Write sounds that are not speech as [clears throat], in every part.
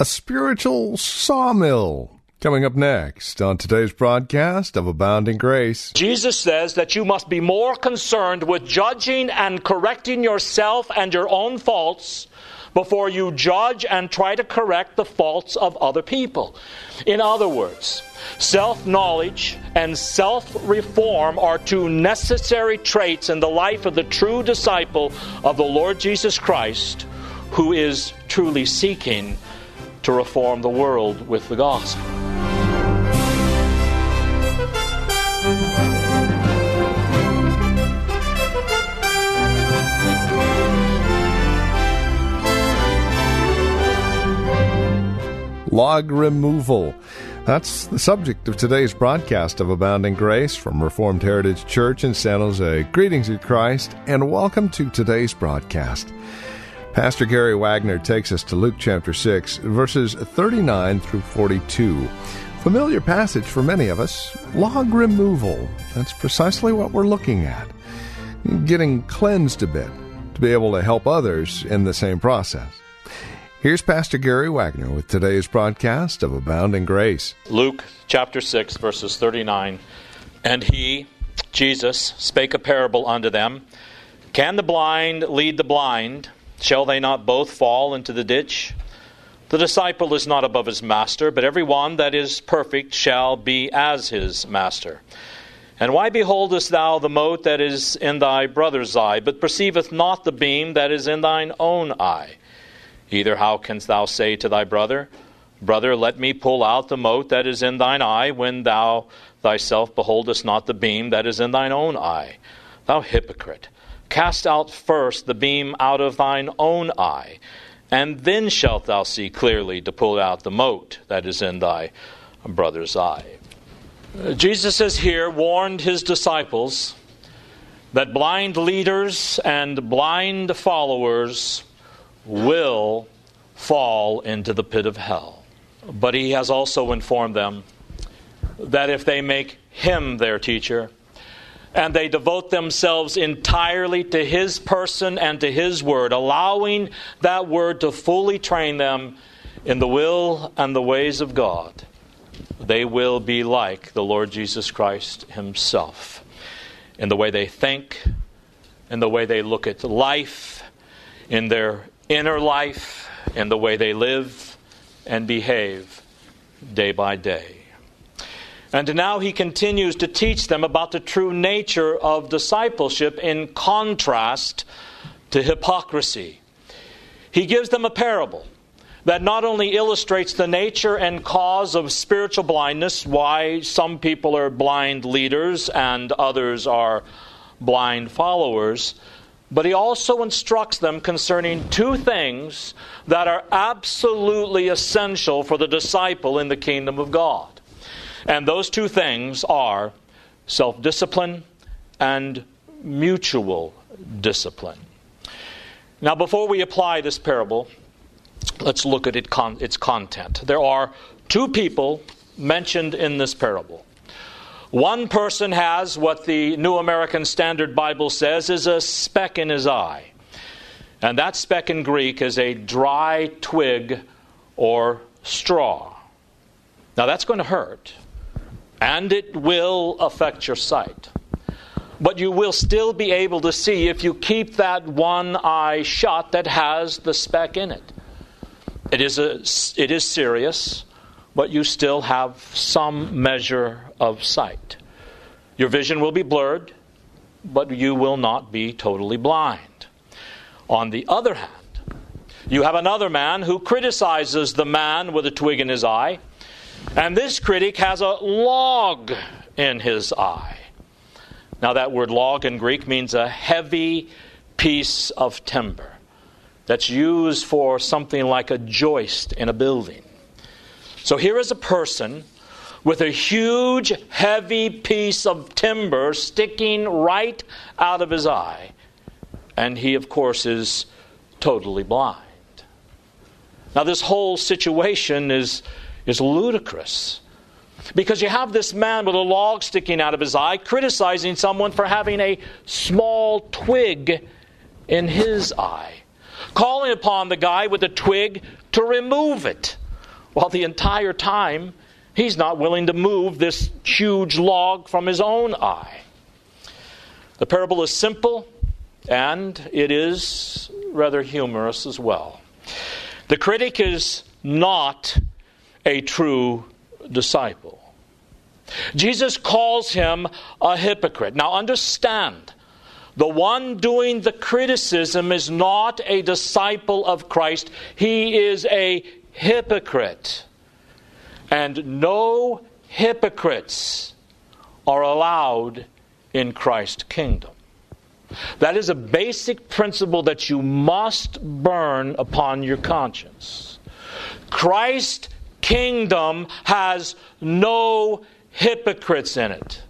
A spiritual sawmill. Coming up next on today's broadcast of Abounding Grace. Jesus says that you must be more concerned with judging and correcting yourself and your own faults before you judge and try to correct the faults of other people. In other words, self knowledge and self reform are two necessary traits in the life of the true disciple of the Lord Jesus Christ who is truly seeking to reform the world with the gospel. Log removal. That's the subject of today's broadcast of Abounding Grace from Reformed Heritage Church in San Jose. Greetings in Christ and welcome to today's broadcast. Pastor Gary Wagner takes us to Luke chapter 6, verses 39 through 42. Familiar passage for many of us log removal. That's precisely what we're looking at. Getting cleansed a bit to be able to help others in the same process. Here's Pastor Gary Wagner with today's broadcast of Abounding Grace. Luke chapter 6, verses 39. And he, Jesus, spake a parable unto them Can the blind lead the blind? Shall they not both fall into the ditch? The disciple is not above his master, but every one that is perfect shall be as his master. And why beholdest thou the mote that is in thy brother's eye, but perceiveth not the beam that is in thine own eye? Either how canst thou say to thy brother, Brother, let me pull out the mote that is in thine eye, when thou thyself beholdest not the beam that is in thine own eye? Thou hypocrite, cast out first the beam out of thine own eye, and then shalt thou see clearly to pull out the mote that is in thy brother's eye. Uh, Jesus has here warned his disciples that blind leaders and blind followers will fall into the pit of hell. But he has also informed them that if they make him their teacher, and they devote themselves entirely to his person and to his word, allowing that word to fully train them in the will and the ways of God, they will be like the Lord Jesus Christ himself in the way they think, in the way they look at life, in their inner life, in the way they live and behave day by day. And now he continues to teach them about the true nature of discipleship in contrast to hypocrisy. He gives them a parable that not only illustrates the nature and cause of spiritual blindness, why some people are blind leaders and others are blind followers, but he also instructs them concerning two things that are absolutely essential for the disciple in the kingdom of God. And those two things are self discipline and mutual discipline. Now, before we apply this parable, let's look at it con- its content. There are two people mentioned in this parable. One person has what the New American Standard Bible says is a speck in his eye. And that speck in Greek is a dry twig or straw. Now that's going to hurt, and it will affect your sight. But you will still be able to see if you keep that one eye shut that has the speck in it. It is, a, it is serious, but you still have some measure of sight. Your vision will be blurred, but you will not be totally blind. On the other hand, you have another man who criticizes the man with a twig in his eye, and this critic has a log in his eye. Now, that word log in Greek means a heavy piece of timber. that's used for something like a joist in a building. So here is a person with a huge, heavy piece of timber sticking right out of his eye. And he, of course, is totally blind. Now, this whole situation is, is ludicrous. Because you have this man with a log sticking out of his eye criticizing someone for having a small twig in his eye, calling upon the guy with the twig to remove it, while the entire time he's not willing to move this huge log from his own eye. The parable is simple and it is rather humorous as well. The critic is not a true disciple. Jesus calls him a hypocrite. Now, understand, the one doing the criticism is not a disciple of Christ, he is a hypocrite. And no hypocrites are allowed in Christ's kingdom. That is a basic principle that you must burn upon your conscience. Christ's kingdom has no hypocrites in it.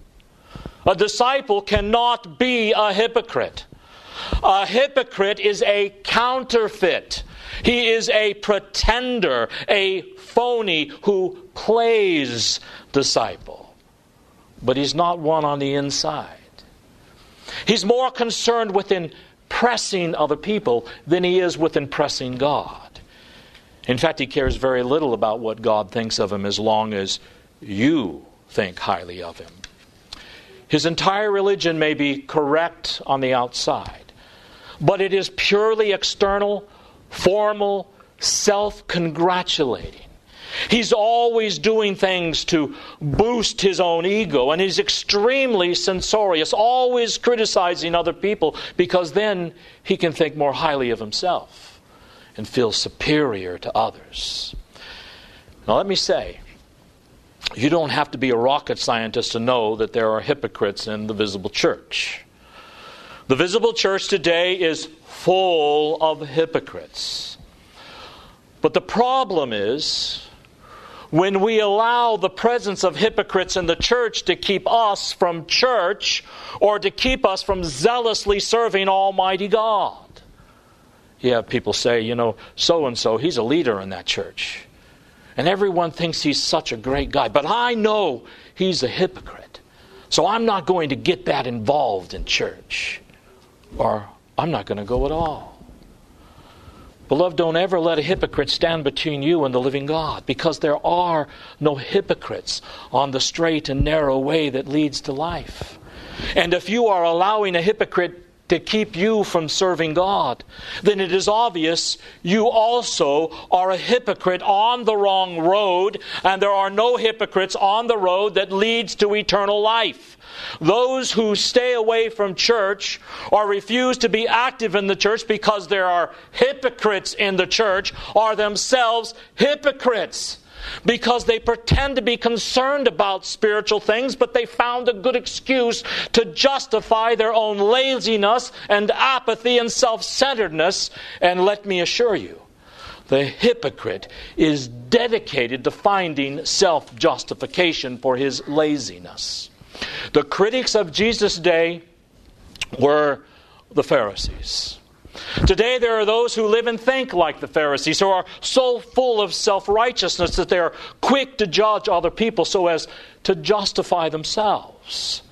A disciple cannot be a hypocrite. A hypocrite is a counterfeit. He is a pretender, a phony who plays disciple. But he's not one on the inside. He's more concerned with impressing other people than he is with impressing God. In fact, he cares very little about what God thinks of him as long as you think highly of him. His entire religion may be correct on the outside, but it is purely external, formal, self congratulating. He's always doing things to boost his own ego, and he's extremely censorious, always criticizing other people because then he can think more highly of himself and feel superior to others. Now, let me say, you don't have to be a rocket scientist to know that there are hypocrites in the visible church. The visible church today is full of hypocrites. But the problem is when we allow the presence of hypocrites in the church to keep us from church or to keep us from zealously serving Almighty God. You have people say, you know, so and so, he's a leader in that church. And everyone thinks he's such a great guy. But I know he's a hypocrite. So I'm not going to get that involved in church. Or I'm not going to go at all. Beloved, don't ever let a hypocrite stand between you and the living God, because there are no hypocrites on the straight and narrow way that leads to life. And if you are allowing a hypocrite to keep you from serving God, then it is obvious you also are a hypocrite on the wrong road, and there are no hypocrites on the road that leads to eternal life. Those who stay away from church or refuse to be active in the church because there are hypocrites in the church are themselves hypocrites because they pretend to be concerned about spiritual things, but they found a good excuse to justify their own laziness and apathy and self centeredness. And let me assure you, the hypocrite is dedicated to finding self justification for his laziness. The critics of Jesus' day were the Pharisees. Today, there are those who live and think like the Pharisees, who are so full of self righteousness that they are quick to judge other people so as to justify themselves.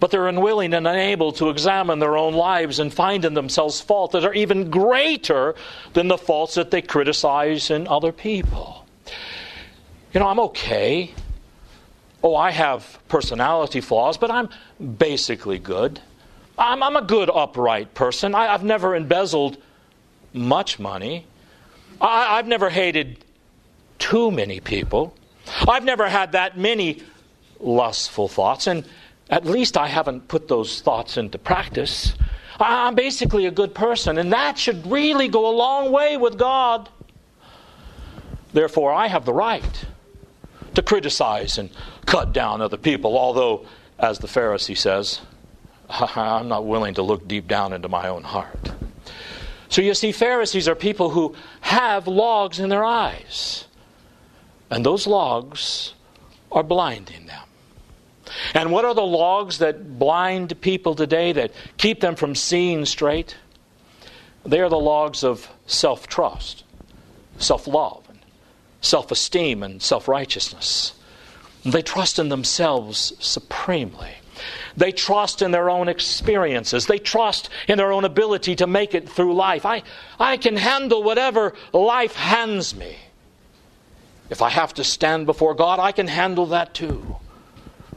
But they're unwilling and unable to examine their own lives and find in themselves faults that are even greater than the faults that they criticize in other people. You know, I'm okay. Oh, I have personality flaws, but I'm basically good. I'm, I'm a good, upright person. I, have never embezzled much money. I, I've never hated too many people. I've never had that many lustful thoughts, and at least I haven't put those thoughts into practice. I'm basically a good person, and that should really go a long way with God. Therefore, I have the right to criticize and cut down other people, although, as the Pharisee says, [laughs] I'm not willing to look deep down into my own heart. So you see, Pharisees are people who have logs in their eyes. And those logs are blinding them. And what are the logs that blind people today that keep them from seeing straight? They are the logs of self trust, self love, self esteem, and self righteousness. They trust in themselves supremely. They trust in their own experiences. They trust in their own ability to make it through life. I, I can handle whatever life hands me. If I have to stand before God, I can handle that too.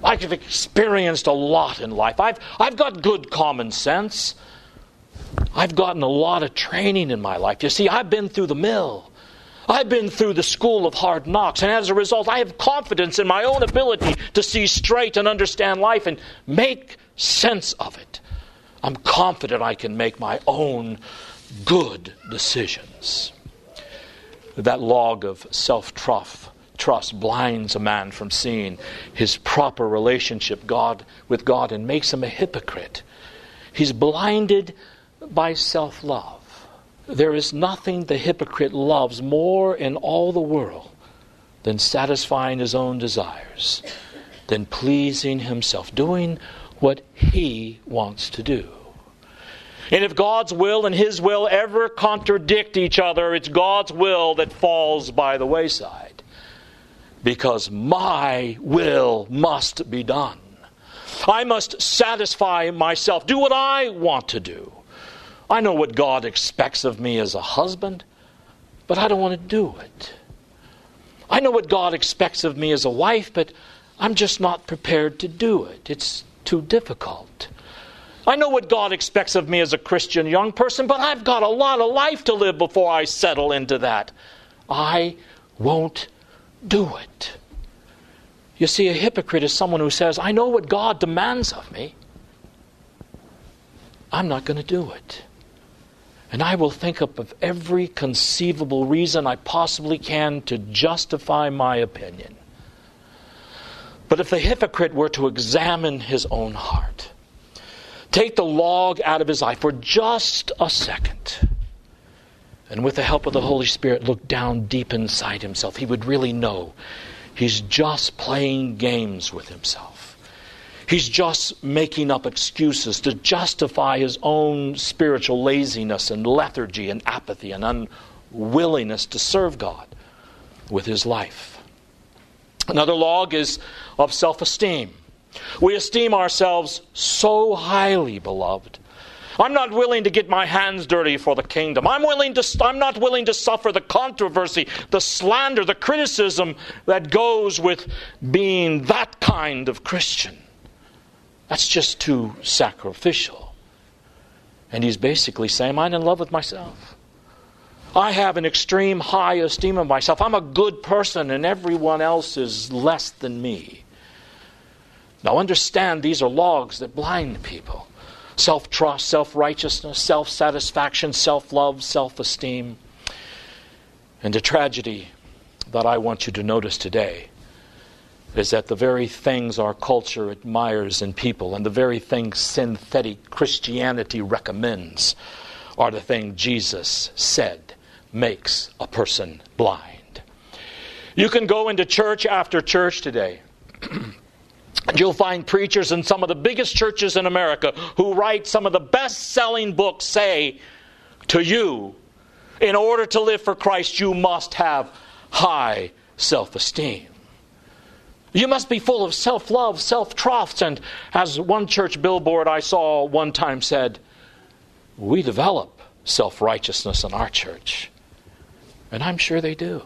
I've experienced a lot in life. I've, I've got good common sense. I've gotten a lot of training in my life. You see, I've been through the mill. I've been through the school of hard knocks, and as a result, I have confidence in my own ability to see straight and understand life and make sense of it. I'm confident I can make my own good decisions. That log of self trust blinds a man from seeing his proper relationship God with God and makes him a hypocrite. He's blinded by self love. There is nothing the hypocrite loves more in all the world than satisfying his own desires, than pleasing himself, doing what he wants to do. And if God's will and his will ever contradict each other, it's God's will that falls by the wayside. Because my will must be done. I must satisfy myself, do what I want to do. I know what God expects of me as a husband, but I don't want to do it. I know what God expects of me as a wife, but I'm just not prepared to do it. It's too difficult. I know what God expects of me as a Christian young person, but I've got a lot of life to live before I settle into that. I won't do it. You see, a hypocrite is someone who says, I know what God demands of me. I'm not going to do it. And I will think up of every conceivable reason I possibly can to justify my opinion. But if the hypocrite were to examine his own heart, take the log out of his eye for just a second, and with the help of the Holy Spirit, look down deep inside himself, he would really know he's just playing games with himself. He's just making up excuses to justify his own spiritual laziness and lethargy and apathy and unwillingness to serve God with his life. Another log is of self esteem. We esteem ourselves so highly, beloved. I'm not willing to get my hands dirty for the kingdom. I'm willing to I'm not willing to suffer the controversy, the slander, the criticism that goes with being that kind of Christian. That's just too sacrificial. And he's basically saying, I'm in love with myself. I have an extreme high esteem of myself. I'm a good person, and everyone else is less than me. Now, understand these are logs that blind people self trust, self righteousness, self satisfaction, self love, self esteem. And the tragedy that I want you to notice today is that the very things our culture admires in people and the very things synthetic Christianity recommends are the things Jesus said makes a person blind. You can go into church after church today. [clears throat] And you'll find preachers in some of the biggest churches in America who write some of the best selling books say to you, in order to live for Christ, you must have high self esteem. You must be full of self love, self trust. And as one church billboard I saw one time said, we develop self righteousness in our church. And I'm sure they do.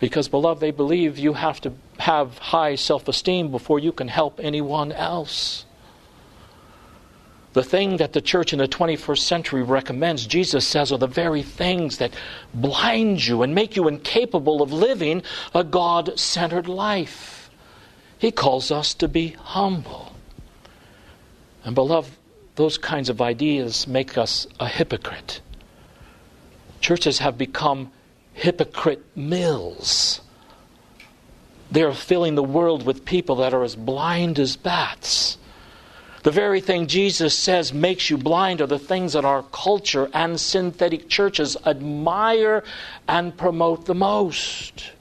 Because, beloved, they believe you have to have high self esteem before you can help anyone else. The thing that the church in the 21st century recommends, Jesus says, are the very things that blind you and make you incapable of living a God centered life. He calls us to be humble. And, beloved, those kinds of ideas make us a hypocrite. Churches have become hypocrite mills. They are filling the world with people that are as blind as bats The very thing Jesus says makes you blind are the things that our culture and synthetic churches admire and promote the most.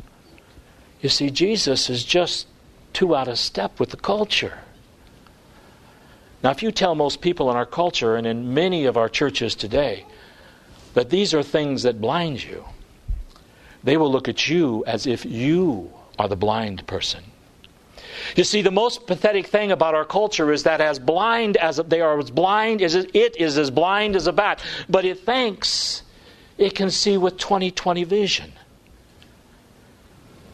You see, Jesus is just too out of step with the culture. Now, if you tell most people in our culture and in many of our churches today that these are things that blind you, they will look at you as if you are the blind person. You see, the most pathetic thing about our culture is that as blind as they are as blind as it is as blind as a bat, but it thinks it can see with 20/20 vision.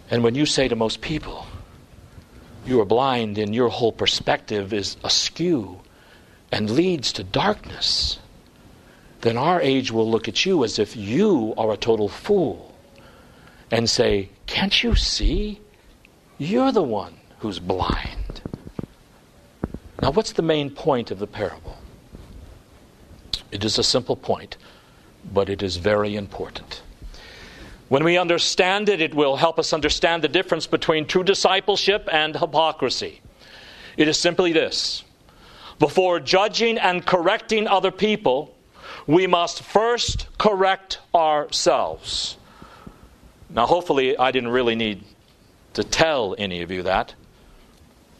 And when you say to most people, you are blind and your whole perspective is askew and leads to darkness, then our age will look at you as if you are a total fool and say, Can't you see? You're the one who's blind. Now, what's the main point of the parable? It is a simple point, but it is very important. When we understand it, it will help us understand the difference between true discipleship and hypocrisy. It is simply this before judging and correcting other people, we must first correct ourselves. Now, hopefully, I didn't really need to tell any of you that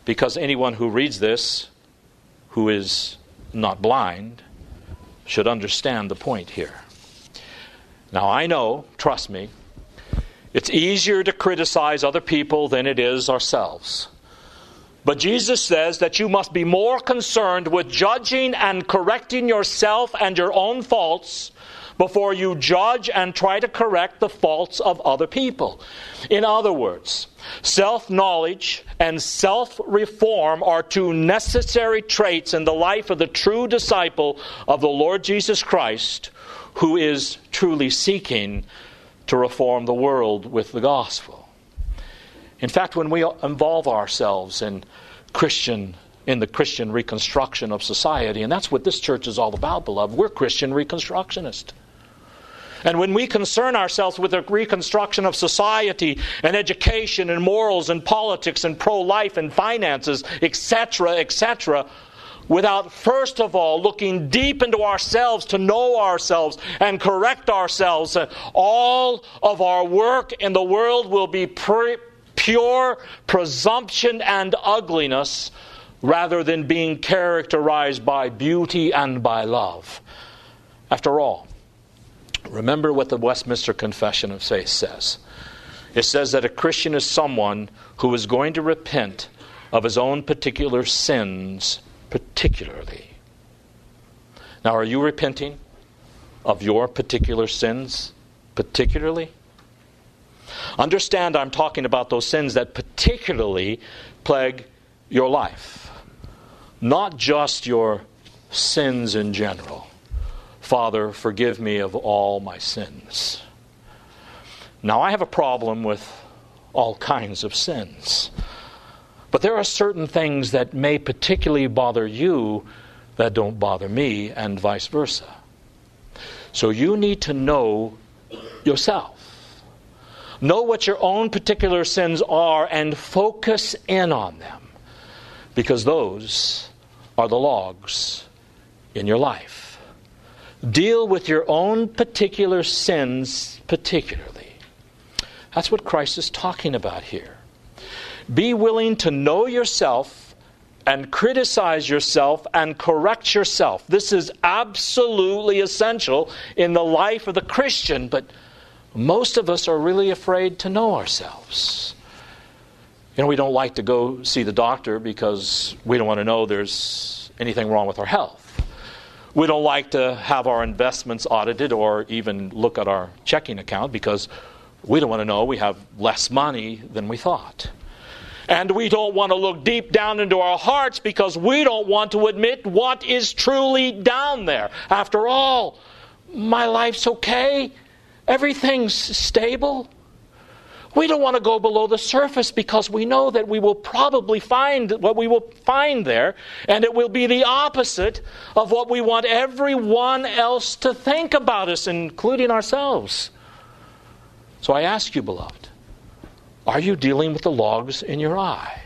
because anyone who reads this who is not blind should understand the point here. Now, I know, trust me, it's easier to criticize other people than it is ourselves. But Jesus says that you must be more concerned with judging and correcting yourself and your own faults before you judge and try to correct the faults of other people. In other words, self knowledge and self reform are two necessary traits in the life of the true disciple of the Lord Jesus Christ who is truly seeking to reform the world with the gospel. In fact, when we involve ourselves in Christian in the Christian reconstruction of society, and that's what this church is all about, beloved. We're Christian reconstructionists. And when we concern ourselves with the reconstruction of society and education and morals and politics and pro life and finances, etc., etc., without first of all looking deep into ourselves to know ourselves and correct ourselves, all of our work in the world will be pre- pure presumption and ugliness rather than being characterized by beauty and by love. After all, Remember what the Westminster Confession of Faith says. It says that a Christian is someone who is going to repent of his own particular sins, particularly. Now, are you repenting of your particular sins, particularly? Understand, I'm talking about those sins that particularly plague your life, not just your sins in general. Father, forgive me of all my sins. Now, I have a problem with all kinds of sins. But there are certain things that may particularly bother you that don't bother me, and vice versa. So you need to know yourself. Know what your own particular sins are and focus in on them, because those are the logs in your life. Deal with your own particular sins, particularly. That's what Christ is talking about here. Be willing to know yourself and criticize yourself and correct yourself. This is absolutely essential in the life of the Christian, but most of us are really afraid to know ourselves. You know, we don't like to go see the doctor because we don't want to know there's anything wrong with our health. We don't like to have our investments audited or even look at our checking account because we don't want to know we have less money than we thought. And we don't want to look deep down into our hearts because we don't want to admit what is truly down there. After all, my life's okay, everything's stable. We don't want to go below the surface because we know that we will probably find what we will find there, and it will be the opposite of what we want everyone else to think about us, including ourselves. So I ask you, beloved, are you dealing with the logs in your eye?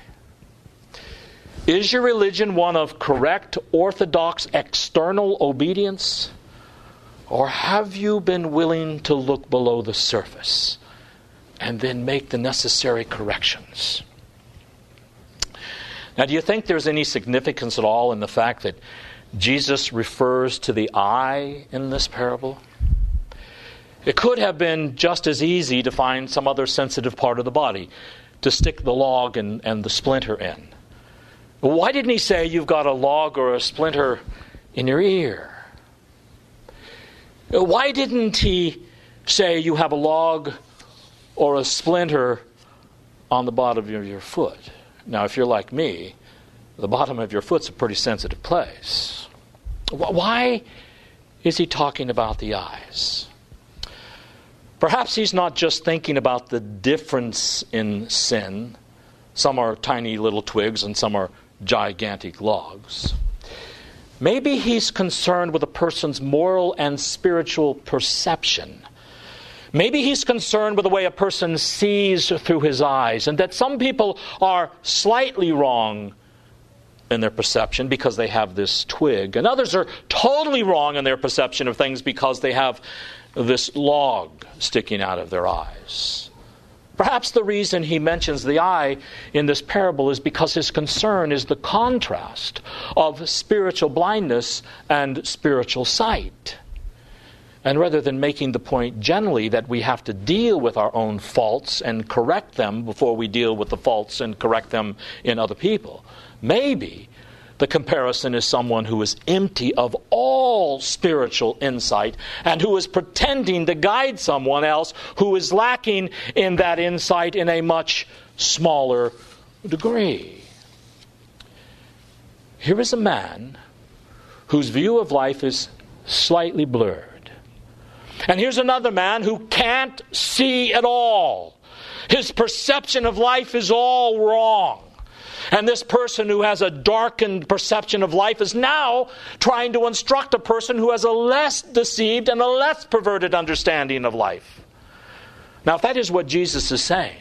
Is your religion one of correct, orthodox, external obedience? Or have you been willing to look below the surface and then make the necessary corrections? Now, do you think there's any significance at all in the fact that Jesus refers to the eye in this parable? It could have been just as easy to find some other sensitive part of the body to stick the log and, and the splinter in. Why didn't he say you've got a log or a splinter in your ear? Why didn't he say you have a log or a splinter on the bottom of your foot? Now, if you're like me, the bottom of your foot's a pretty sensitive place. Why is he talking about the eyes? Perhaps he's not just thinking about the difference in sin. Some are tiny little twigs and some are gigantic logs. Maybe he's concerned with a person's moral and spiritual perception. Maybe he's concerned with the way a person sees through his eyes, and that some people are slightly wrong in their perception because they have this twig, and others are totally wrong in their perception of things because they have this log sticking out of their eyes. Perhaps the reason he mentions the eye in this parable is because his concern is the contrast of spiritual blindness and spiritual sight. And rather than making the point generally that we have to deal with our own faults and correct them before we deal with the faults and correct them in other people, maybe the comparison is someone who is empty of all spiritual insight and who is pretending to guide someone else who is lacking in that insight in a much smaller degree. Here is a man whose view of life is slightly blurred. And here's another man who can't see at all. His perception of life is all wrong. And this person who has a darkened perception of life is now trying to instruct a person who has a less deceived and a less perverted understanding of life. Now, if that is what Jesus is saying,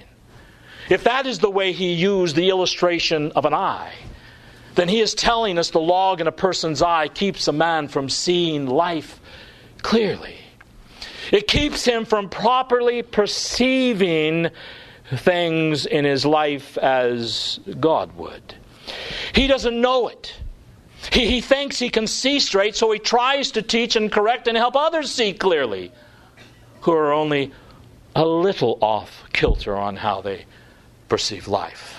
if that is the way he used the illustration of an eye, then he is telling us the log in a person's eye keeps a man from seeing life clearly. It keeps him from properly perceiving things in his life as God would. He doesn't know it. He, he thinks he can see straight, so he tries to teach and correct and help others see clearly who are only a little off kilter on how they perceive life.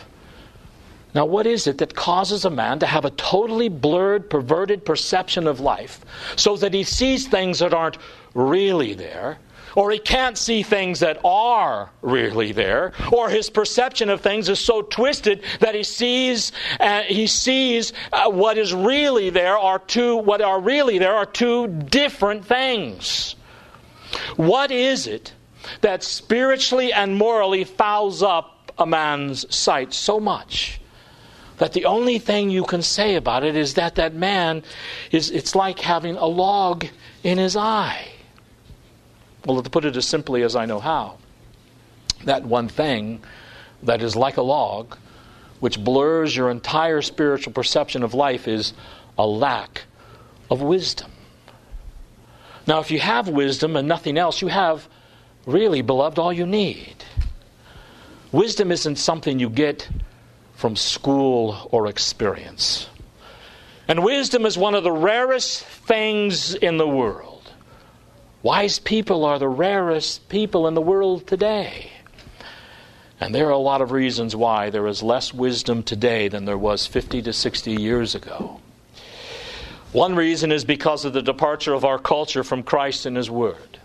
Now, what is it that causes a man to have a totally blurred, perverted perception of life so that he sees things that aren't really there or he can't see things that are really there, or his perception of things is so twisted that he sees uh, he sees uh, what is really there are two what are really there are two different things. What is it that spiritually and morally fouls up a man's sight so much? That the only thing you can say about it is that that man is it's like having a log in his eye well, to put it as simply as I know how, that one thing that is like a log, which blurs your entire spiritual perception of life, is a lack of wisdom. Now, if you have wisdom and nothing else, you have really, beloved, all you need. Wisdom isn't something you get from school or experience. And wisdom is one of the rarest things in the world. Wise people are the rarest people in the world today. And there are a lot of reasons why there is less wisdom today than there was 50 to 60 years ago. One reason is because of the departure of our culture from Christ and His Word.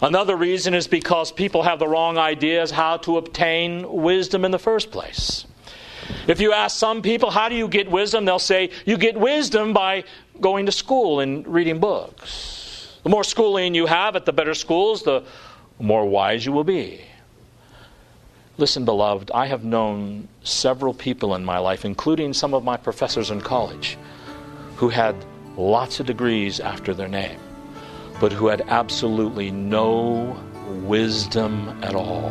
Another reason is because people have the wrong ideas how to obtain wisdom in the first place. If you ask some people, how do you get wisdom? They'll say, you get wisdom by going to school and reading books. The more schooling you have at the better schools, the more wise you will be. Listen, beloved, I have known several people in my life, including some of my professors in college, who had lots of degrees after their name, but who had absolutely no wisdom at all.